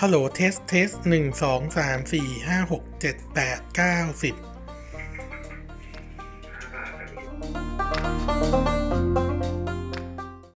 ฮัลโหลเทสเทสหนึ่งสองสามสี่ห้าหกเจ็ดแปดเก้าสิบ